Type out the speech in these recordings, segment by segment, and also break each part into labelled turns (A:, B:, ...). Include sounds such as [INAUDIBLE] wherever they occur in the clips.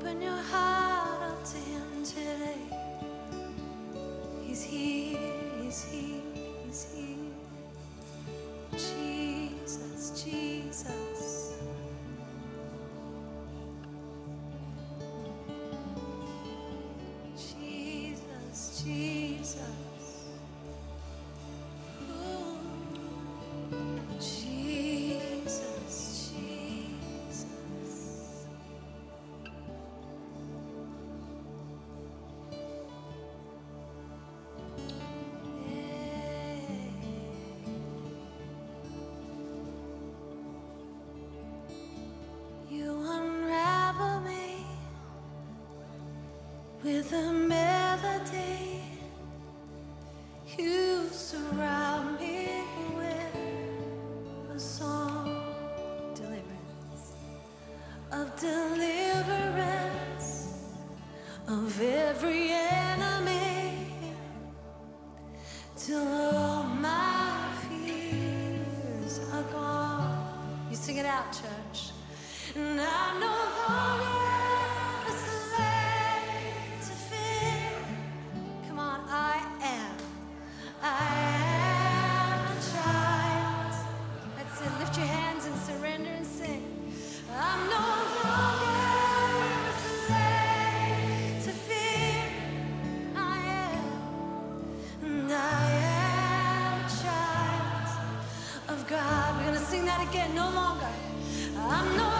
A: open your heart up to Him today? He's here, He's here, He's here. With a melody. You surround me with a song deliverance of deliverance of every enemy till all my fears are gone. You sing it out, church. And I'm no longer again. No longer. I'm no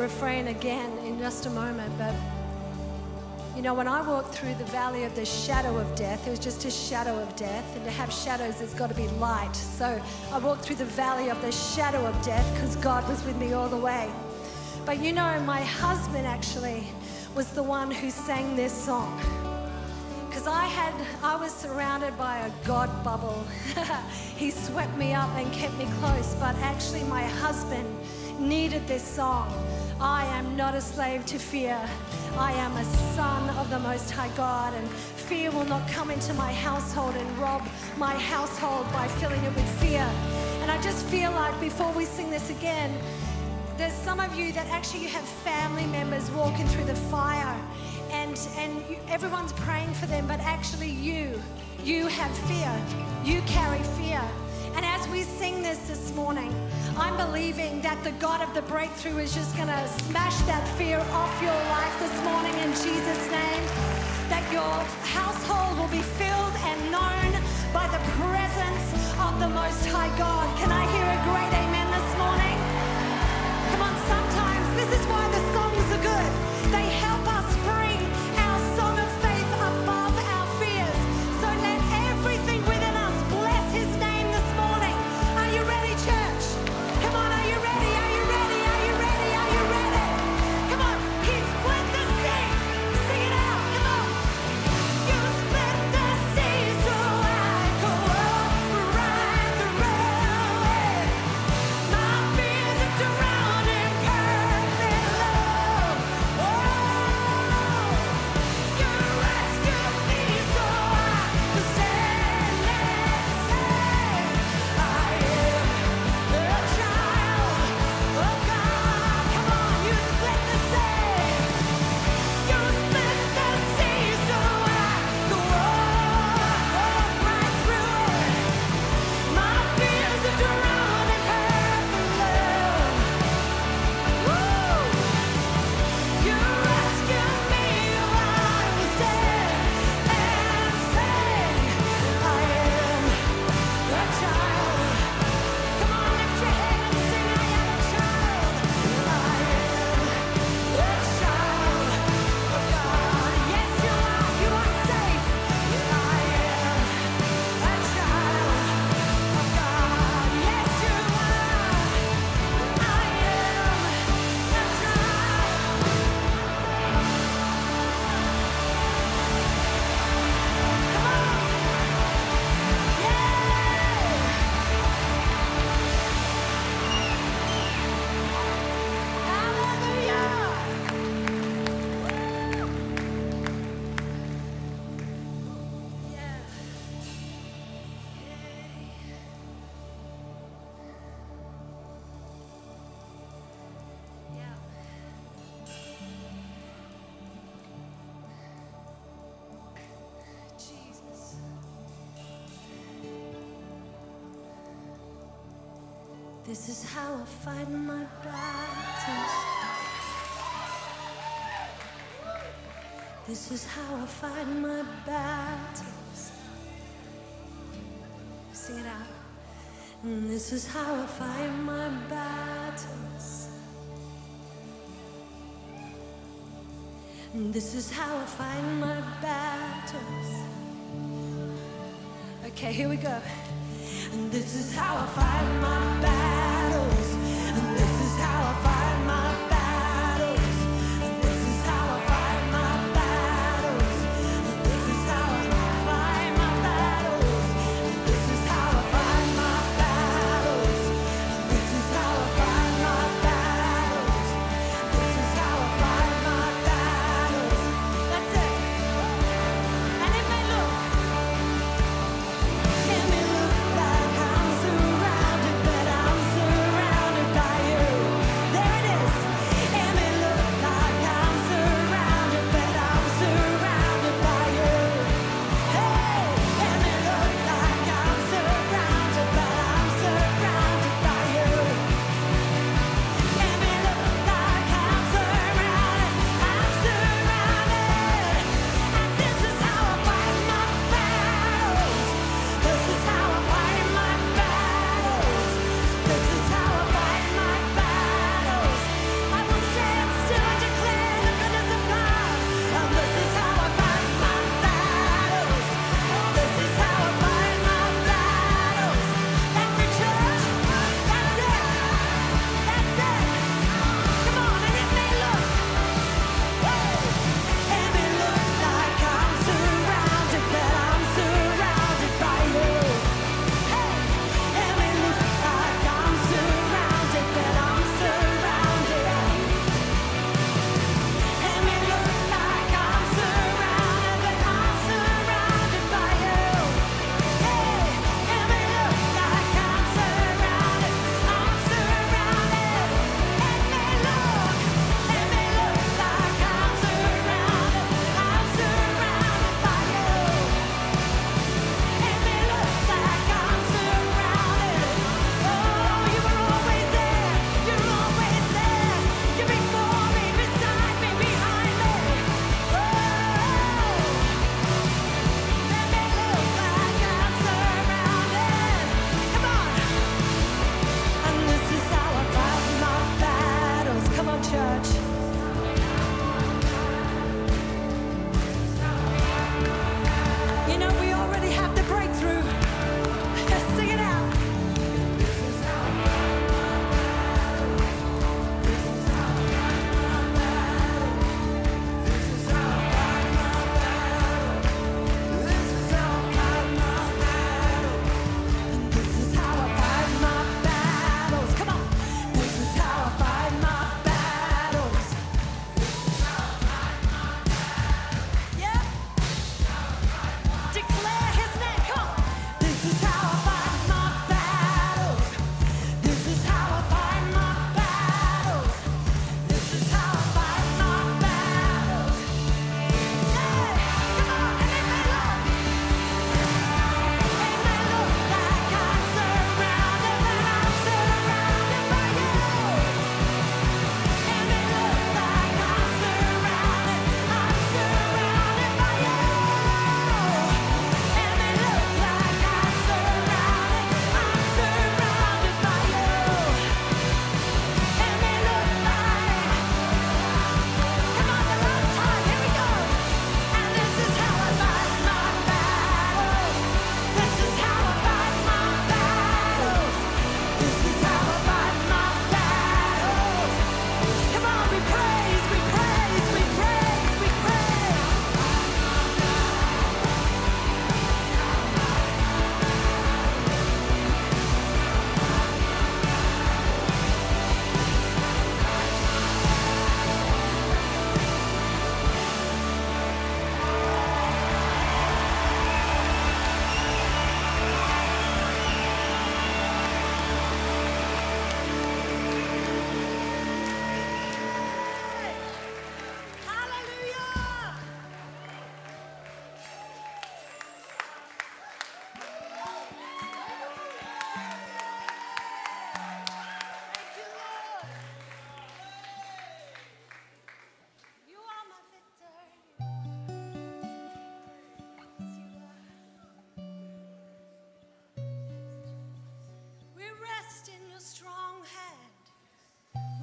A: refrain again in just a moment. But, you know, when I walked through the valley of the shadow of death, it was just a shadow of death. And to have shadows, there's got to be light. So I walked through the valley of the shadow of death because God was with me all the way. But you know, my husband actually was the one who sang this song. Because I had, I was surrounded by a God bubble. [LAUGHS] he swept me up and kept me close. But actually, my husband needed this song. I am not a slave to fear. I am a son of the Most High God, and fear will not come into my household and rob my household by filling it with fear. And I just feel like before we sing this again, there's some of you that actually you have family members walking through the fire and, and you, everyone's praying for them, but actually you, you have fear. You carry fear. And as we sing this this morning, I'm believing that the God of the breakthrough is just going to smash that fear off your life this morning in Jesus' name. That your household will be filled and known by the presence of the Most High God. Can I hear a great amen this morning? Come on, sometimes this is why the songs are good. They This is how I fight my battles. This is how I fight my battles. Sing it out. This is how I fight my battles. This is how I fight my battles. Okay, here we go. And this is how I fight my battles.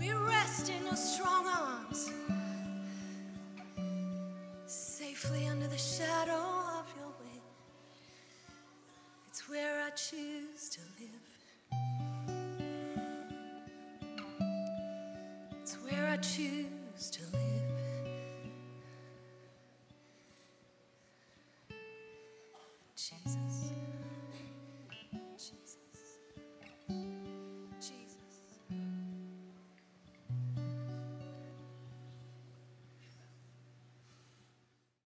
A: We rest in your strong arms, safely under the shadow of your wing. It's where I choose to live. It's where I choose to live.